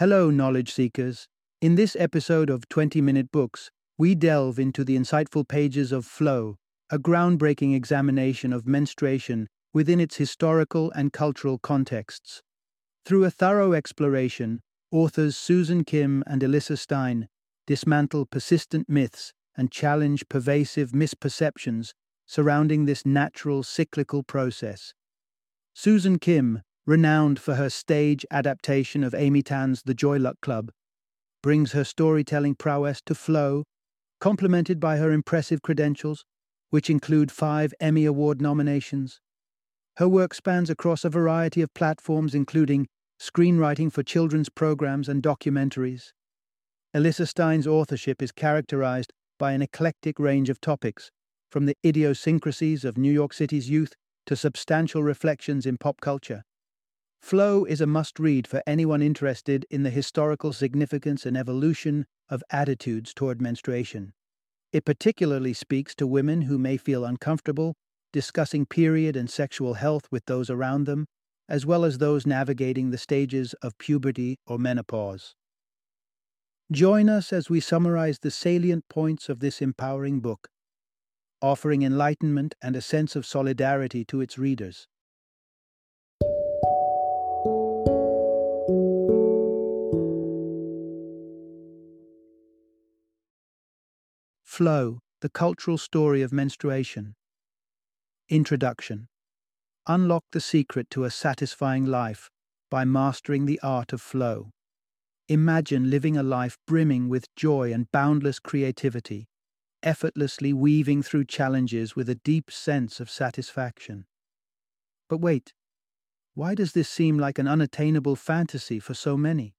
Hello, knowledge seekers. In this episode of 20 Minute Books, we delve into the insightful pages of Flow, a groundbreaking examination of menstruation within its historical and cultural contexts. Through a thorough exploration, authors Susan Kim and Elissa Stein dismantle persistent myths and challenge pervasive misperceptions surrounding this natural cyclical process. Susan Kim, renowned for her stage adaptation of Amy Tan's The Joy Luck Club, brings her storytelling prowess to flow, complemented by her impressive credentials, which include five Emmy Award nominations. Her work spans across a variety of platforms, including screenwriting for children's programs and documentaries. Elissa Stein's authorship is characterized by an eclectic range of topics, from the idiosyncrasies of New York City's youth to substantial reflections in pop culture. Flow is a must read for anyone interested in the historical significance and evolution of attitudes toward menstruation. It particularly speaks to women who may feel uncomfortable discussing period and sexual health with those around them, as well as those navigating the stages of puberty or menopause. Join us as we summarize the salient points of this empowering book, offering enlightenment and a sense of solidarity to its readers. Flow, the cultural story of menstruation. Introduction Unlock the secret to a satisfying life by mastering the art of flow. Imagine living a life brimming with joy and boundless creativity, effortlessly weaving through challenges with a deep sense of satisfaction. But wait, why does this seem like an unattainable fantasy for so many?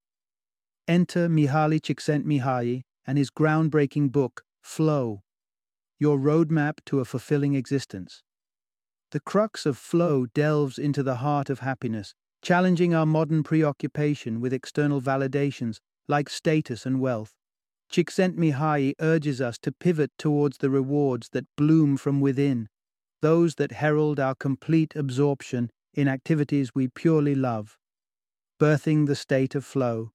Enter Mihaly Csikszentmihalyi and his groundbreaking book, Flow, your roadmap to a fulfilling existence. The crux of flow delves into the heart of happiness, challenging our modern preoccupation with external validations like status and wealth. Csikszentmihalyi urges us to pivot towards the rewards that bloom from within, those that herald our complete absorption in activities we purely love, birthing the state of flow.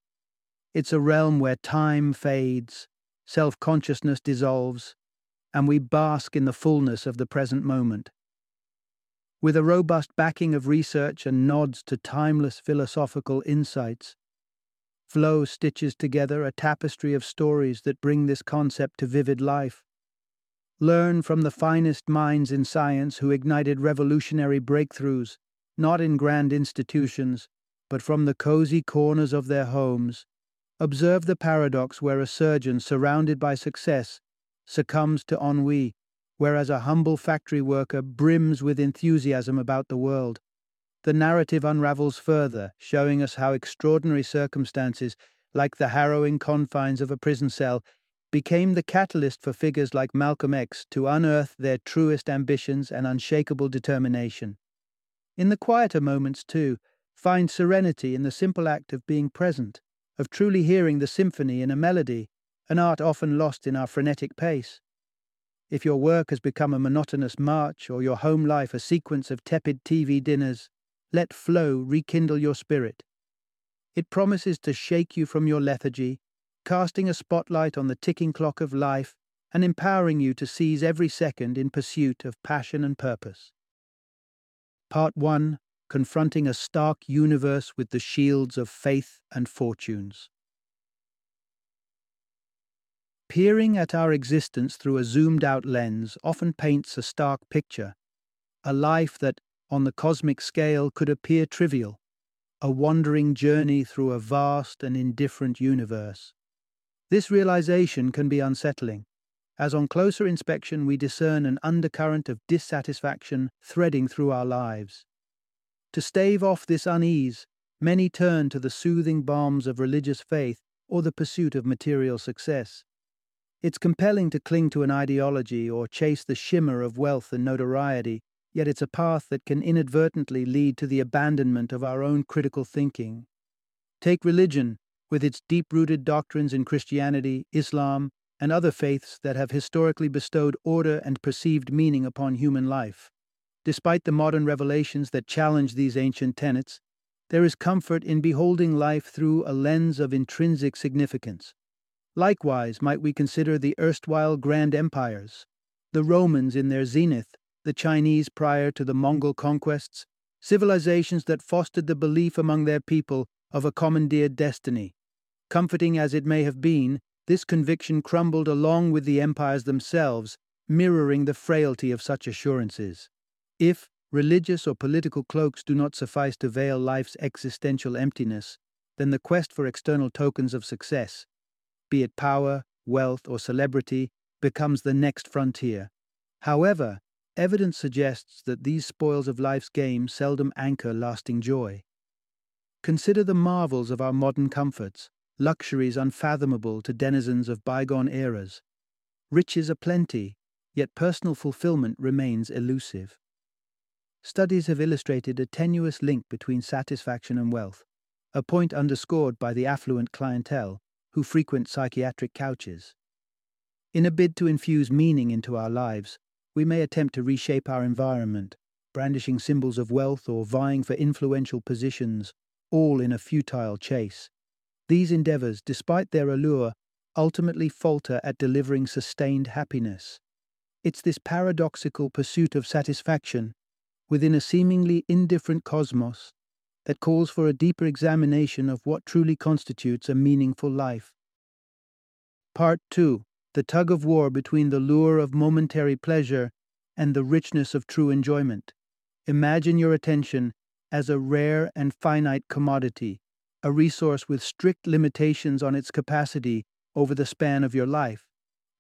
It's a realm where time fades, self consciousness dissolves, and we bask in the fullness of the present moment. With a robust backing of research and nods to timeless philosophical insights, Flow stitches together a tapestry of stories that bring this concept to vivid life. Learn from the finest minds in science who ignited revolutionary breakthroughs, not in grand institutions, but from the cozy corners of their homes, Observe the paradox where a surgeon surrounded by success succumbs to ennui, whereas a humble factory worker brims with enthusiasm about the world. The narrative unravels further, showing us how extraordinary circumstances, like the harrowing confines of a prison cell, became the catalyst for figures like Malcolm X to unearth their truest ambitions and unshakable determination. In the quieter moments, too, find serenity in the simple act of being present of truly hearing the symphony in a melody, an art often lost in our frenetic pace. If your work has become a monotonous march or your home life a sequence of tepid TV dinners, let flow rekindle your spirit. It promises to shake you from your lethargy, casting a spotlight on the ticking clock of life and empowering you to seize every second in pursuit of passion and purpose. Part 1 confronting a stark universe with the shields of faith and fortunes. Peering at our existence through a zoomed out lens often paints a stark picture, a life that, on the cosmic scale, could appear trivial, a wandering journey through a vast and indifferent universe. This realization can be unsettling, as on closer inspection we discern an undercurrent of dissatisfaction threading through our lives. To stave off this unease, many turn to the soothing balms of religious faith or the pursuit of material success. It's compelling to cling to an ideology or chase the shimmer of wealth and notoriety, yet it's a path that can inadvertently lead to the abandonment of our own critical thinking. Take religion, with its deep rooted doctrines in Christianity, Islam, and other faiths that have historically bestowed order and perceived meaning upon human life. Despite the modern revelations that challenge these ancient tenets, there is comfort in beholding life through a lens of intrinsic significance. Likewise, might we consider the erstwhile grand empires, the Romans in their zenith, the Chinese prior to the Mongol conquests, civilizations that fostered the belief among their people of a commandeered destiny. Comforting as it may have been, this conviction crumbled along with the empires themselves, mirroring the frailty of such assurances. If, religious or political cloaks do not suffice to veil life's existential emptiness, then the quest for external tokens of success, be it power, wealth, or celebrity, becomes the next frontier. However, evidence suggests that these spoils of life's game seldom anchor lasting joy. Consider the marvels of our modern comforts, luxuries unfathomable to denizens of bygone eras. Riches are plenty, yet personal fulfillment remains elusive. Studies have illustrated a tenuous link between satisfaction and wealth, a point underscored by the affluent clientele who frequent psychiatric couches. In a bid to infuse meaning into our lives, we may attempt to reshape our environment, brandishing symbols of wealth or vying for influential positions, all in a futile chase. These endeavors, despite their allure, ultimately falter at delivering sustained happiness. It's this paradoxical pursuit of satisfaction within a seemingly indifferent cosmos that calls for a deeper examination of what truly constitutes a meaningful life. Part 2 The tug of war between the lure of momentary pleasure and the richness of true enjoyment. Imagine your attention as a rare and finite commodity, a resource with strict limitations on its capacity over the span of your life.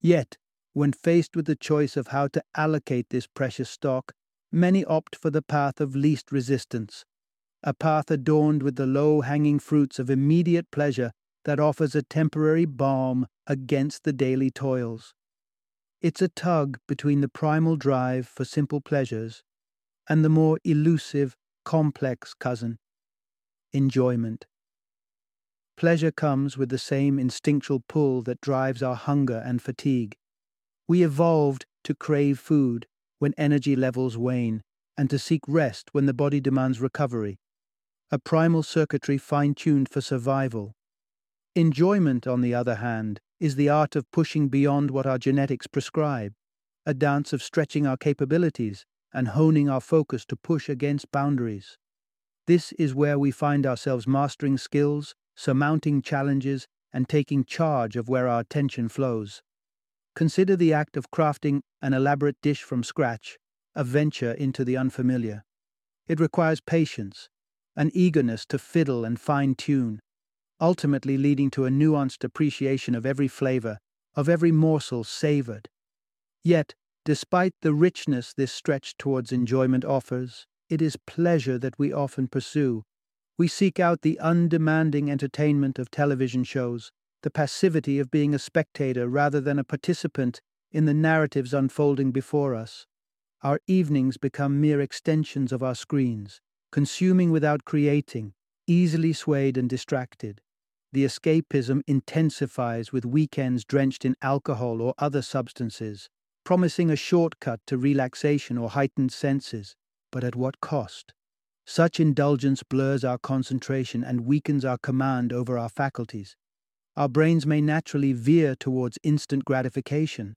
Yet, when faced with the choice of how to allocate this precious stock, many opt for the path of least resistance, a path adorned with the low hanging fruits of immediate pleasure that offers a temporary balm against the daily toils. It's a tug between the primal drive for simple pleasures and the more elusive, complex cousin enjoyment. Pleasure comes with the same instinctual pull that drives our hunger and fatigue. We evolved to crave food, when energy levels wane, and to seek rest when the body demands recovery. A primal circuitry fine tuned for survival. Enjoyment, on the other hand, is the art of pushing beyond what our genetics prescribe, a dance of stretching our capabilities and honing our focus to push against boundaries. This is where we find ourselves mastering skills, surmounting challenges, and taking charge of where our attention flows. Consider the act of crafting an elaborate dish from scratch, a venture into the unfamiliar. It requires patience, an eagerness to fiddle and fine tune, ultimately leading to a nuanced appreciation of every flavor, of every morsel savored. Yet, despite the richness this stretch towards enjoyment offers, it is pleasure that we often pursue. We seek out the undemanding entertainment of television shows, the passivity of being a spectator rather than a participant in the narratives unfolding before us. Our evenings become mere extensions of our screens, consuming without creating, easily swayed and distracted. The escapism intensifies with weekends drenched in alcohol or other substances, promising a shortcut to relaxation or heightened senses, but at what cost? Such indulgence blurs our concentration and weakens our command over our faculties. Our brains may naturally veer towards instant gratification,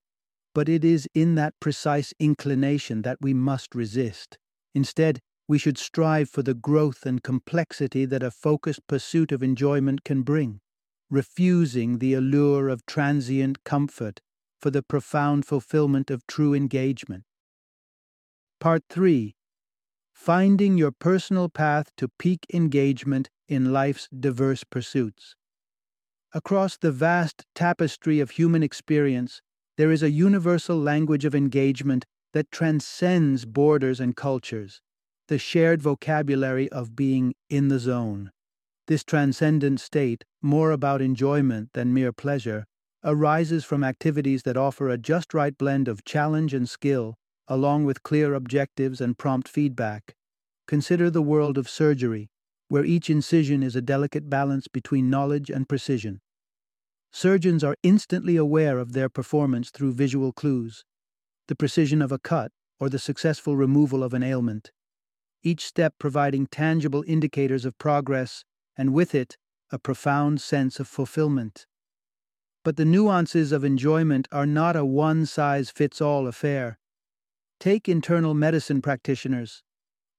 but it is in that precise inclination that we must resist. Instead, we should strive for the growth and complexity that a focused pursuit of enjoyment can bring, refusing the allure of transient comfort for the profound fulfillment of true engagement. Part 3 Finding your personal path to peak engagement in life's diverse pursuits. Across the vast tapestry of human experience, there is a universal language of engagement that transcends borders and cultures, the shared vocabulary of being in the zone. This transcendent state, more about enjoyment than mere pleasure, arises from activities that offer a just right blend of challenge and skill, along with clear objectives and prompt feedback. Consider the world of surgery, where each incision is a delicate balance between knowledge and precision. Surgeons are instantly aware of their performance through visual clues, the precision of a cut, or the successful removal of an ailment. each step providing tangible indicators of progress, and with it, a profound sense of fulfillment. But the nuances of enjoyment are not a one size fits all affair. Take internal medicine practitioners.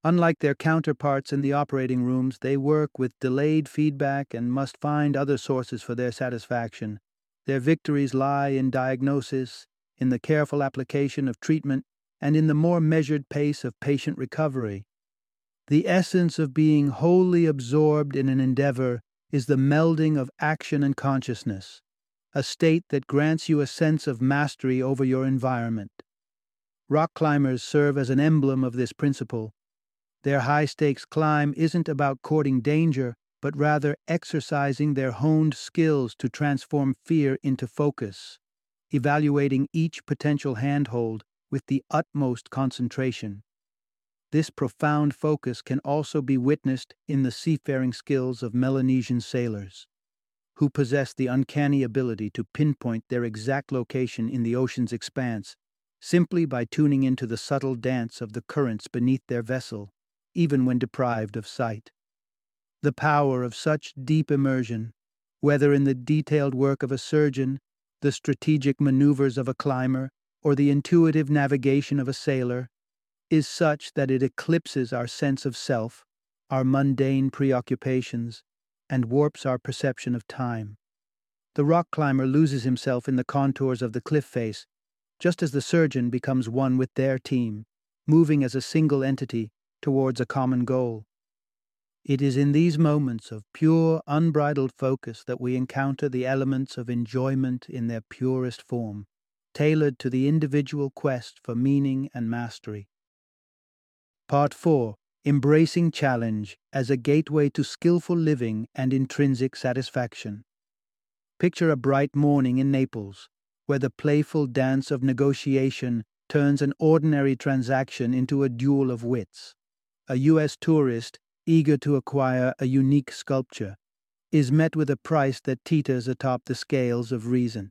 Unlike their counterparts in the operating rooms, they work with delayed feedback and must find other sources for their satisfaction. Their victories lie in diagnosis, in the careful application of treatment, and in the more measured pace of patient recovery. The essence of being wholly absorbed in an endeavor is the melding of action and consciousness, a state that grants you a sense of mastery over your environment. Rock climbers serve as an emblem of this principle. Their high stakes climb isn't about courting danger, but rather exercising their honed skills to transform fear into focus, evaluating each potential handhold with the utmost concentration. This profound focus can also be witnessed in the seafaring skills of Melanesian sailors, who possess the uncanny ability to pinpoint their exact location in the ocean's expanse simply by tuning into the subtle dance of the currents beneath their vessel, even when deprived of sight. The power of such deep immersion, whether in the detailed work of a surgeon, the strategic maneuvers of a climber, or the intuitive navigation of a sailor, is such that it eclipses our sense of self, our mundane preoccupations, and warps our perception of time. The rock climber loses himself in the contours of the cliff face, just as the surgeon becomes one with their team, moving as a single entity towards a common goal. It is in these moments of pure, unbridled focus that we encounter the elements of enjoyment in their purest form, tailored to the individual quest for meaning and mastery. Part 4 Embracing Challenge as a Gateway to Skillful Living and Intrinsic Satisfaction. Picture a bright morning in Naples, where the playful dance of negotiation turns an ordinary transaction into a duel of wits. A U.S. tourist, eager to acquire a unique sculpture, is met with a price that teeters atop the scales of reason.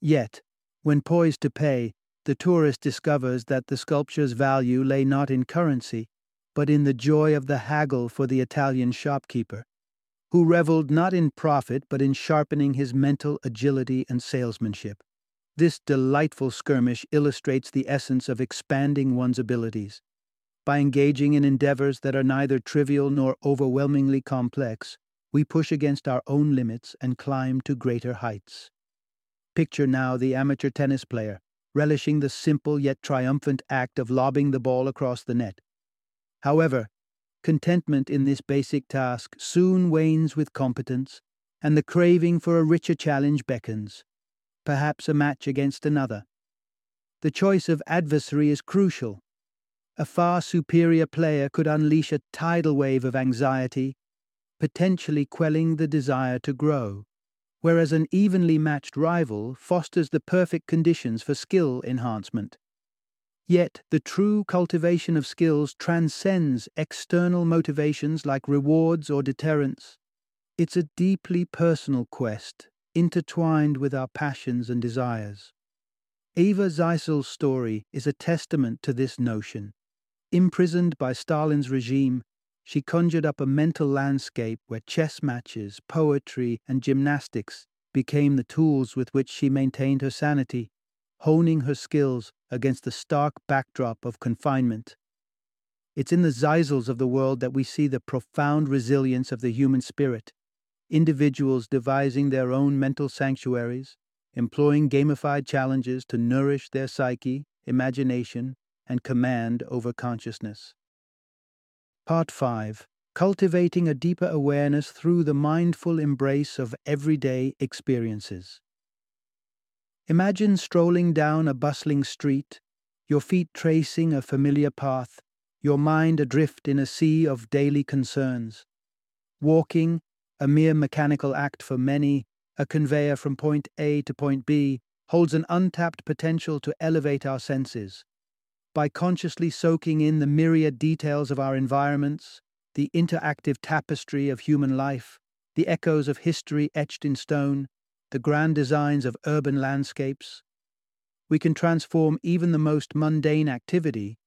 Yet, when poised to pay, the tourist discovers that the sculpture's value lay not in currency, but in the joy of the haggle for the Italian shopkeeper, who reveled not in profit but in sharpening his mental agility and salesmanship. This delightful skirmish illustrates the essence of expanding one's abilities. By engaging in endeavors that are neither trivial nor overwhelmingly complex, we push against our own limits and climb to greater heights. Picture now the amateur tennis player, relishing the simple yet triumphant act of lobbing the ball across the net. However, contentment in this basic task soon wanes with competence, and the craving for a richer challenge beckons, perhaps a match against another. The choice of adversary is crucial. A far superior player could unleash a tidal wave of anxiety, potentially quelling the desire to grow whereas an evenly matched rival fosters the perfect conditions for skill enhancement. Yet the true cultivation of skills transcends external motivations like rewards or deterrence. It's a deeply personal quest, intertwined with our passions and desires. Eva Zeisel's story is a testament to this notion. Imprisoned by Stalin's regime, she conjured up a mental landscape where chess matches, poetry, and gymnastics became the tools with which she maintained her sanity, honing her skills against the stark backdrop of confinement. It's in the Zeisels of the world that we see the profound resilience of the human spirit, individuals devising their own mental sanctuaries, employing gamified challenges to nourish their psyche, imagination, and command over consciousness. Part 5 Cultivating a Deeper Awareness Through the Mindful Embrace of Everyday Experiences. Imagine strolling down a bustling street, your feet tracing a familiar path, your mind adrift in a sea of daily concerns. Walking, a mere mechanical act for many, a conveyor from point A to point B, holds an untapped potential to elevate our senses, by consciously soaking in the myriad details of our environments, the interactive tapestry of human life, the echoes of history etched in stone, the grand designs of urban landscapes, we can transform even the most mundane activity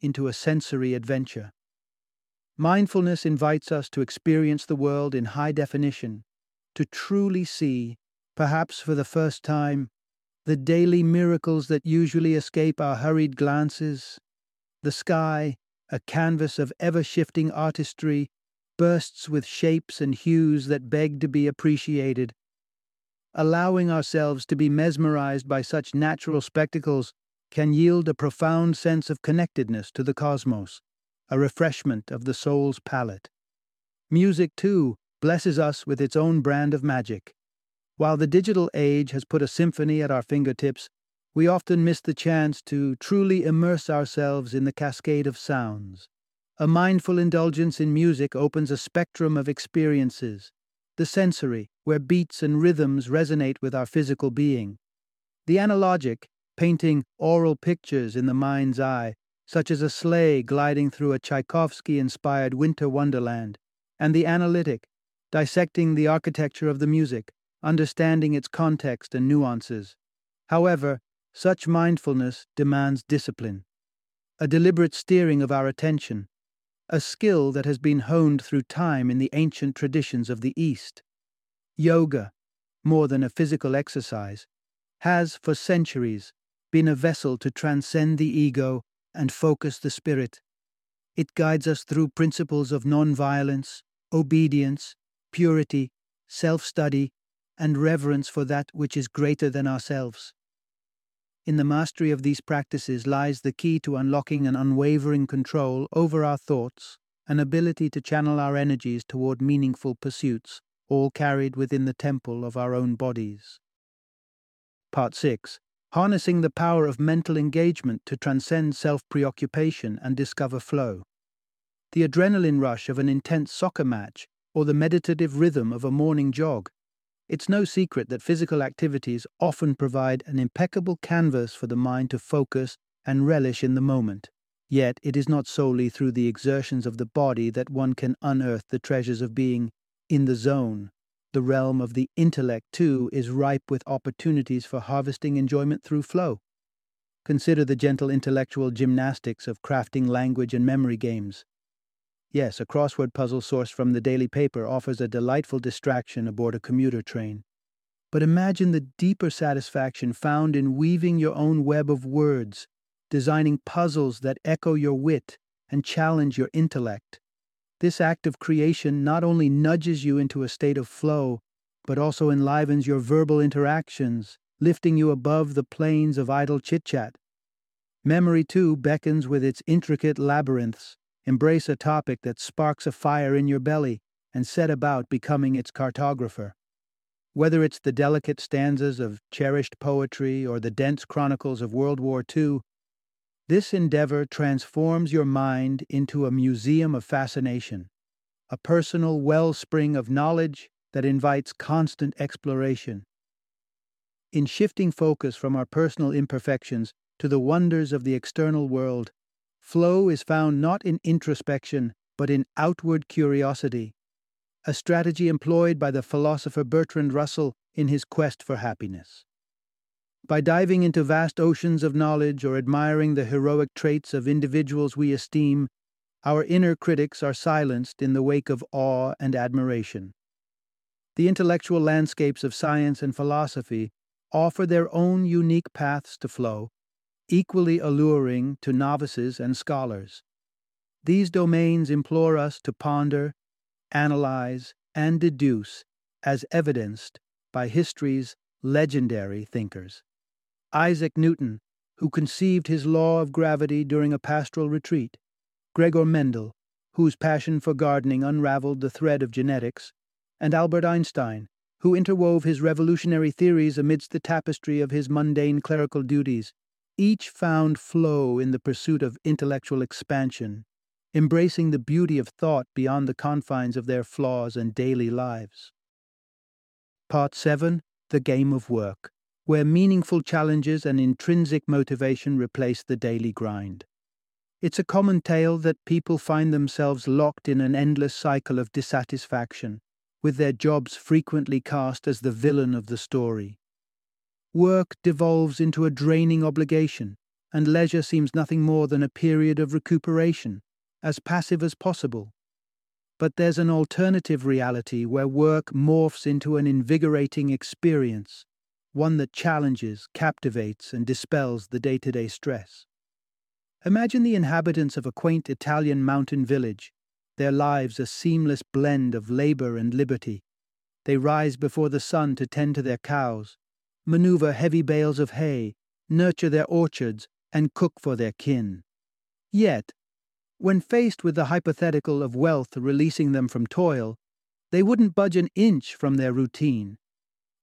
into a sensory adventure. Mindfulness invites us to experience the world in high definition, to truly see, perhaps for the first time, the daily miracles that usually escape our hurried glances. The sky, a canvas of ever shifting artistry, bursts with shapes and hues that beg to be appreciated. Allowing ourselves to be mesmerized by such natural spectacles can yield a profound sense of connectedness to the cosmos a refreshment of the soul's palate. Music, too, blesses us with its own brand of magic. While the digital age has put a symphony at our fingertips, we often miss the chance to truly immerse ourselves in the cascade of sounds. A mindful indulgence in music opens a spectrum of experiences the sensory, where beats and rhythms resonate with our physical being, the analogic, painting oral pictures in the mind's eye, such as a sleigh gliding through a Tchaikovsky inspired winter wonderland, and the analytic, dissecting the architecture of the music, understanding its context and nuances. However, such mindfulness demands discipline, a deliberate steering of our attention, a skill that has been honed through time in the ancient traditions of the East. Yoga, more than a physical exercise, has for centuries been a vessel to transcend the ego and focus the spirit. It guides us through principles of nonviolence, obedience, purity, self study, and reverence for that which is greater than ourselves. In the mastery of these practices lies the key to unlocking an unwavering control over our thoughts, an ability to channel our energies toward meaningful pursuits, all carried within the temple of our own bodies. Part 6 harnessing the power of mental engagement to transcend self preoccupation and discover flow. The adrenaline rush of an intense soccer match or the meditative rhythm of a morning jog. It's no secret that physical activities often provide an impeccable canvas for the mind to focus and relish in the moment. Yet it is not solely through the exertions of the body that one can unearth the treasures of being in the zone the realm of the intellect, too, is ripe with opportunities for harvesting enjoyment through flow. Consider the gentle intellectual gymnastics of crafting language and memory games. Yes, a crossword puzzle sourced from the daily paper offers a delightful distraction aboard a commuter train. But imagine the deeper satisfaction found in weaving your own web of words, designing puzzles that echo your wit and challenge your intellect. This act of creation not only nudges you into a state of flow, but also enlivens your verbal interactions, lifting you above the planes of idle chit chat. Memory, too, beckons with its intricate labyrinths. Embrace a topic that sparks a fire in your belly and set about becoming its cartographer. Whether it's the delicate stanzas of cherished poetry or the dense chronicles of World War II, this endeavor transforms your mind into a museum of fascination, a personal wellspring of knowledge that invites constant exploration. In shifting focus from our personal imperfections to the wonders of the external world, flow is found not in introspection, but in outward curiosity, a strategy employed by the philosopher Bertrand Russell in his quest for happiness. By diving into vast oceans of knowledge or admiring the heroic traits of individuals we esteem, our inner critics are silenced in the wake of awe and admiration. The intellectual landscapes of science and philosophy offer their own unique paths to flow, equally alluring to novices and scholars. These domains implore us to ponder, analyze, and deduce as evidenced by history's legendary thinkers. Isaac Newton, who conceived his law of gravity during a pastoral retreat, Gregor Mendel, whose passion for gardening unraveled the thread of genetics, and Albert Einstein, who interwove his revolutionary theories amidst the tapestry of his mundane clerical duties, each found flow in the pursuit of intellectual expansion, embracing the beauty of thought beyond the confines of their flaws and daily lives. Part 7 The Game of Work where meaningful challenges and intrinsic motivation replace the daily grind. It's a common tale that people find themselves locked in an endless cycle of dissatisfaction, with their jobs frequently cast as the villain of the story. Work devolves into a draining obligation, and leisure seems nothing more than a period of recuperation, as passive as possible, But there's an alternative reality where work morphs into an invigorating experience, one that challenges, captivates, and dispels the day to day stress. Imagine the inhabitants of a quaint Italian mountain village, their lives a seamless blend of labor and liberty. They rise before the sun to tend to their cows, maneuver heavy bales of hay, nurture their orchards, and cook for their kin. Yet, when faced with the hypothetical of wealth releasing them from toil, they wouldn't budge an inch from their routine.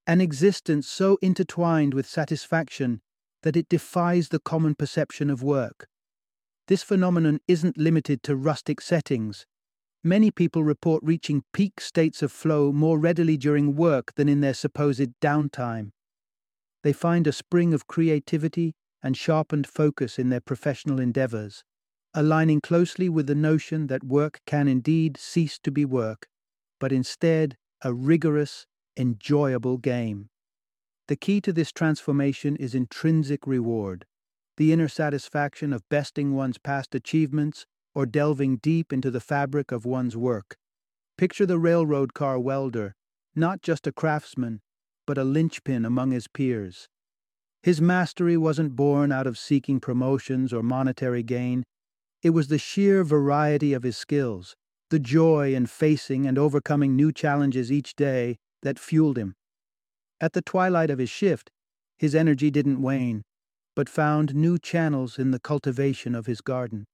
An existence so intertwined with satisfaction that it defies the common perception of work. This phenomenon isn't limited to rustic settings. Many people report reaching peak states of flow more readily during work than in their supposed downtime. They find a spring of creativity and sharpened focus in their professional endeavors aligning closely with the notion that work can indeed cease to be work, but instead a rigorous, enjoyable game. The key to this transformation is intrinsic reward, the inner satisfaction of besting one's past achievements or delving deep into the fabric of one's work. Picture the railroad car welder, not just a craftsman, but a linchpin among his peers. His mastery wasn't born out of seeking promotions or monetary gain, it was the sheer variety of his skills, the joy in facing and overcoming new challenges each day that fueled him. At the twilight of his shift, his energy didn't wane, but found new channels in the cultivation of his garden.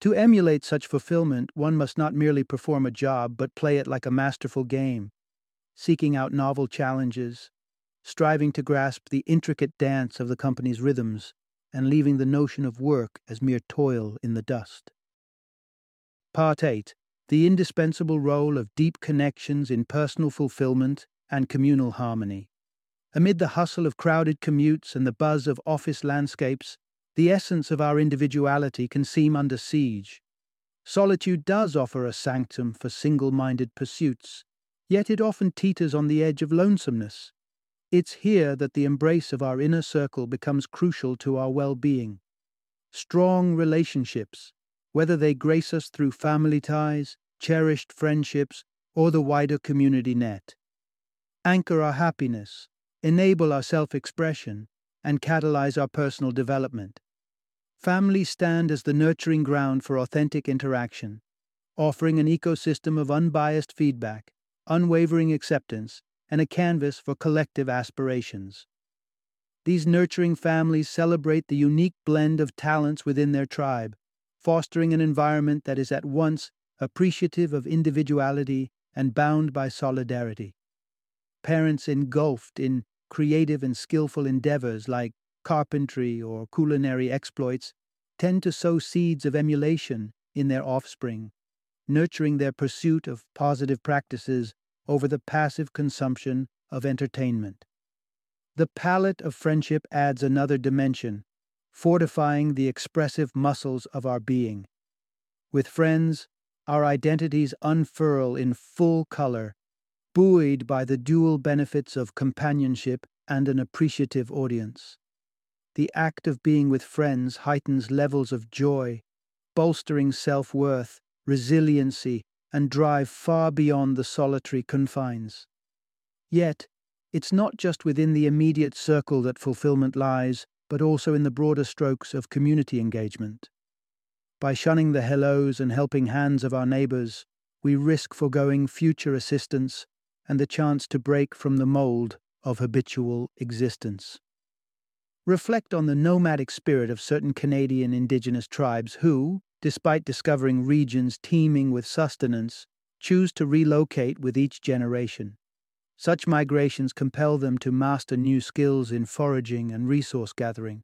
To emulate such fulfillment, one must not merely perform a job, but play it like a masterful game, seeking out novel challenges, striving to grasp the intricate dance of the company's rhythms, and leaving the notion of work as mere toil in the dust. Part 8 The indispensable role of deep connections in personal fulfillment and communal harmony. Amid the hustle of crowded commutes and the buzz of office landscapes, the essence of our individuality can seem under siege. Solitude does offer a sanctum for single minded pursuits, yet it often teeters on the edge of lonesomeness. It's here that the embrace of our inner circle becomes crucial to our well being. Strong relationships, whether they grace us through family ties, cherished friendships, or the wider community net, anchor our happiness, enable our self expression, and catalyze our personal development. Families stand as the nurturing ground for authentic interaction, offering an ecosystem of unbiased feedback, unwavering acceptance, and a canvas for collective aspirations. These nurturing families celebrate the unique blend of talents within their tribe, fostering an environment that is at once appreciative of individuality and bound by solidarity. Parents engulfed in creative and skillful endeavors like carpentry or culinary exploits tend to sow seeds of emulation in their offspring, nurturing their pursuit of positive practices over the passive consumption of entertainment. The palette of friendship adds another dimension, fortifying the expressive muscles of our being. With friends, our identities unfurl in full color, buoyed by the dual benefits of companionship and an appreciative audience. The act of being with friends heightens levels of joy, bolstering self worth, resiliency, and drive far beyond the solitary confines. Yet, it's not just within the immediate circle that fulfillment lies, but also in the broader strokes of community engagement. By shunning the hellos and helping hands of our neighbours, we risk foregoing future assistance and the chance to break from the mould of habitual existence. Reflect on the nomadic spirit of certain Canadian Indigenous tribes who, despite discovering regions teeming with sustenance, choose to relocate with each generation. Such migrations compel them to master new skills in foraging and resource gathering,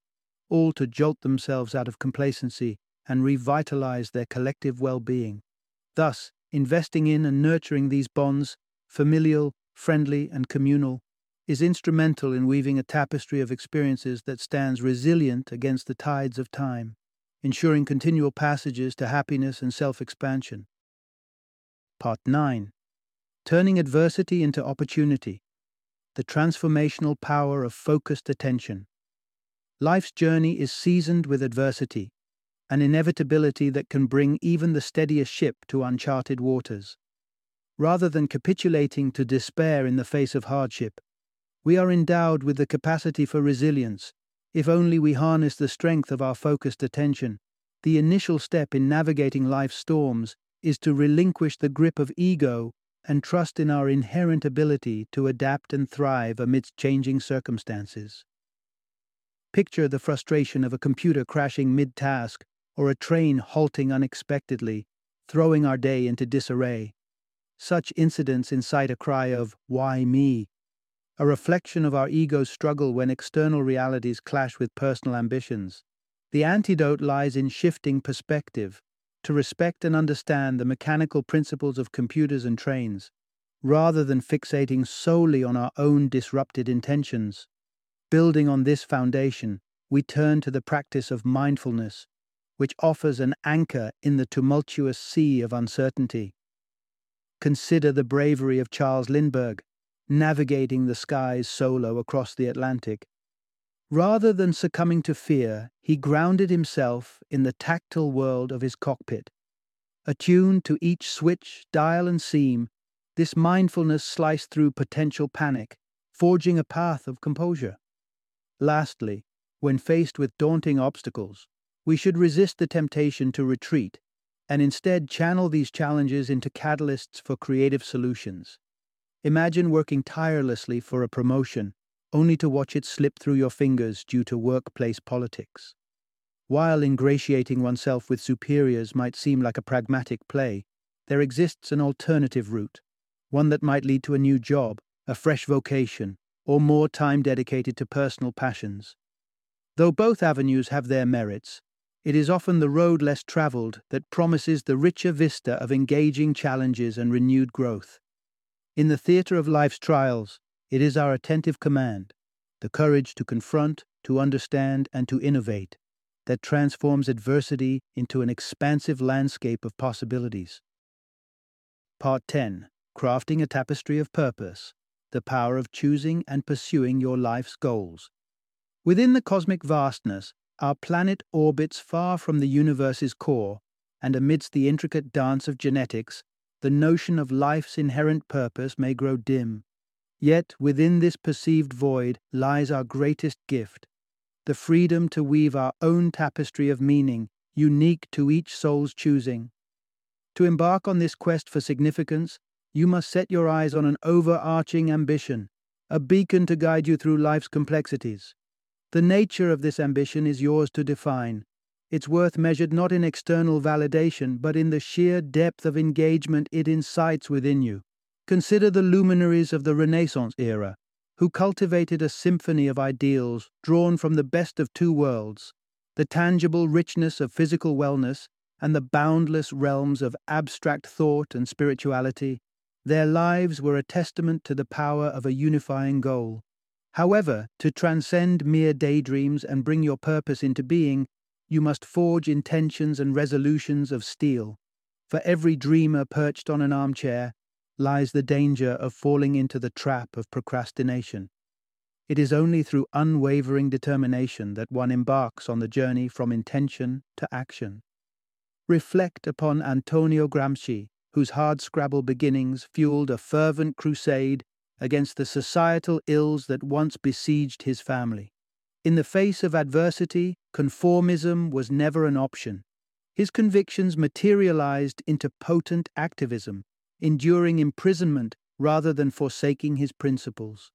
all to jolt themselves out of complacency and revitalize their collective well being. Thus, investing in and nurturing these bonds, familial, friendly, and communal, is instrumental in weaving a tapestry of experiences that stands resilient against the tides of time ensuring continual passages to happiness and self expansion. Part 9 Turning Adversity into Opportunity The Transformational Power of Focused Attention. Life's journey is seasoned with adversity, an inevitability that can bring even the steadiest ship to uncharted waters. Rather than capitulating to despair in the face of hardship, we are endowed with the capacity for resilience if only we harness the strength of our focused attention. The initial step in navigating life's storms is to relinquish the grip of ego and trust in our inherent ability to adapt and thrive amidst changing circumstances. Picture the frustration of a computer crashing mid task or a train halting unexpectedly, throwing our day into disarray. Such incidents incite a cry of, Why me? A reflection of our ego's struggle when external realities clash with personal ambitions. The antidote lies in shifting perspective, to respect and understand the mechanical principles of computers and trains, rather than fixating solely on our own disrupted intentions. Building on this foundation, we turn to the practice of mindfulness, which offers an anchor in the tumultuous sea of uncertainty. Consider the bravery of Charles Lindbergh, navigating the skies solo across the Atlantic. Rather than succumbing to fear, he grounded himself in the tactile world of his cockpit. Attuned to each switch, dial, and seam, this mindfulness sliced through potential panic, forging a path of composure. Lastly, when faced with daunting obstacles, we should resist the temptation to retreat and instead channel these challenges into catalysts for creative solutions. Imagine working tirelessly for a promotion, only to watch it slip through your fingers due to workplace politics. While ingratiating oneself with superiors might seem like a pragmatic play, there exists an alternative route, one that might lead to a new job, a fresh vocation, or more time dedicated to personal passions. Though both avenues have their merits, it is often the road less traveled that promises the richer vista of engaging challenges and renewed growth. In the theatre of life's trials, it is our attentive command, the courage to confront, to understand, and to innovate, that transforms adversity into an expansive landscape of possibilities. Part 10 Crafting a Tapestry of Purpose The Power of Choosing and Pursuing Your Life's Goals. Within the cosmic vastness, our planet orbits far from the universe's core, and amidst the intricate dance of genetics, the notion of life's inherent purpose may grow dim. Yet within this perceived void lies our greatest gift the freedom to weave our own tapestry of meaning, unique to each soul's choosing. To embark on this quest for significance, you must set your eyes on an overarching ambition, a beacon to guide you through life's complexities. The nature of this ambition is yours to define, its worth measured not in external validation, but in the sheer depth of engagement it incites within you. Consider the luminaries of the Renaissance era, who cultivated a symphony of ideals drawn from the best of two worlds the tangible richness of physical wellness and the boundless realms of abstract thought and spirituality. Their lives were a testament to the power of a unifying goal. However, to transcend mere daydreams and bring your purpose into being, you must forge intentions and resolutions of steel. For every dreamer perched on an armchair lies the danger of falling into the trap of procrastination. It is only through unwavering determination that one embarks on the journey from intention to action. Reflect upon Antonio Gramsci, whose hardscrabble beginnings fueled a fervent crusade against the societal ills that once besieged his family. In the face of adversity, conformism was never an option. His convictions materialized into potent activism, enduring imprisonment rather than forsaking his principles.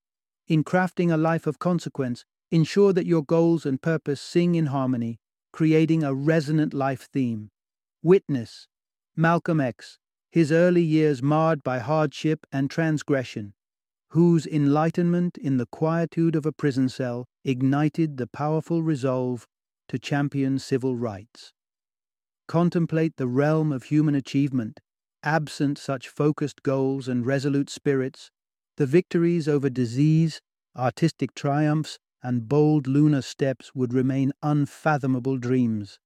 In crafting a life of consequence, ensure that your goals and purpose sing in harmony, creating a resonant life theme. Witness Malcolm X, his early years marred by hardship and transgression, whose enlightenment in the quietude of a prison cell ignited the powerful resolve to champion civil rights. Contemplate the realm of human achievement. Absent such focused goals and resolute spirits, the victories over disease, artistic triumphs, and bold lunar steps would remain unfathomable dreams.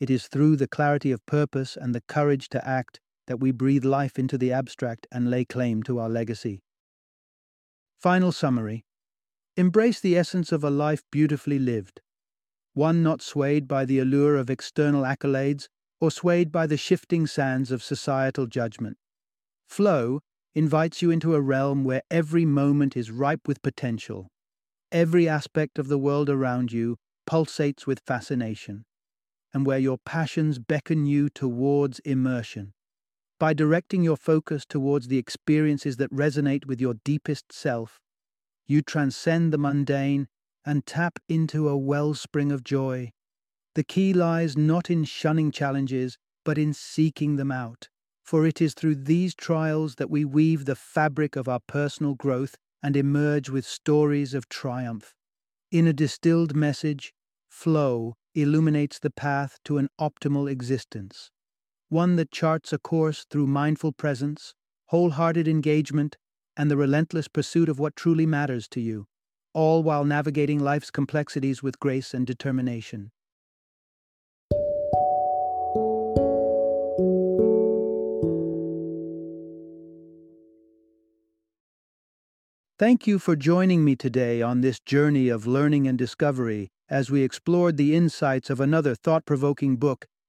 It is through the clarity of purpose and the courage to act that we breathe life into the abstract and lay claim to our legacy. Final summary Embrace the essence of a life beautifully lived. one not swayed by the allure of external accolades or swayed by the shifting sands of societal judgment. Flow invites you into a realm where every moment is ripe with potential. Every aspect of the world around you pulsates with fascination, and where your passions beckon you towards immersion. By directing your focus towards the experiences that resonate with your deepest self, you transcend the mundane and tap into a wellspring of joy. The key lies not in shunning challenges, but in seeking them out. For it is through these trials that we weave the fabric of our personal growth and emerge with stories of triumph. In a distilled message, flow illuminates the path to an optimal existence, one that charts a course through mindful presence, wholehearted engagement, and the relentless pursuit of what truly matters to you, all while navigating life's complexities with grace and determination. Thank you for joining me today on this journey of learning and discovery as we explored the insights of another thought provoking book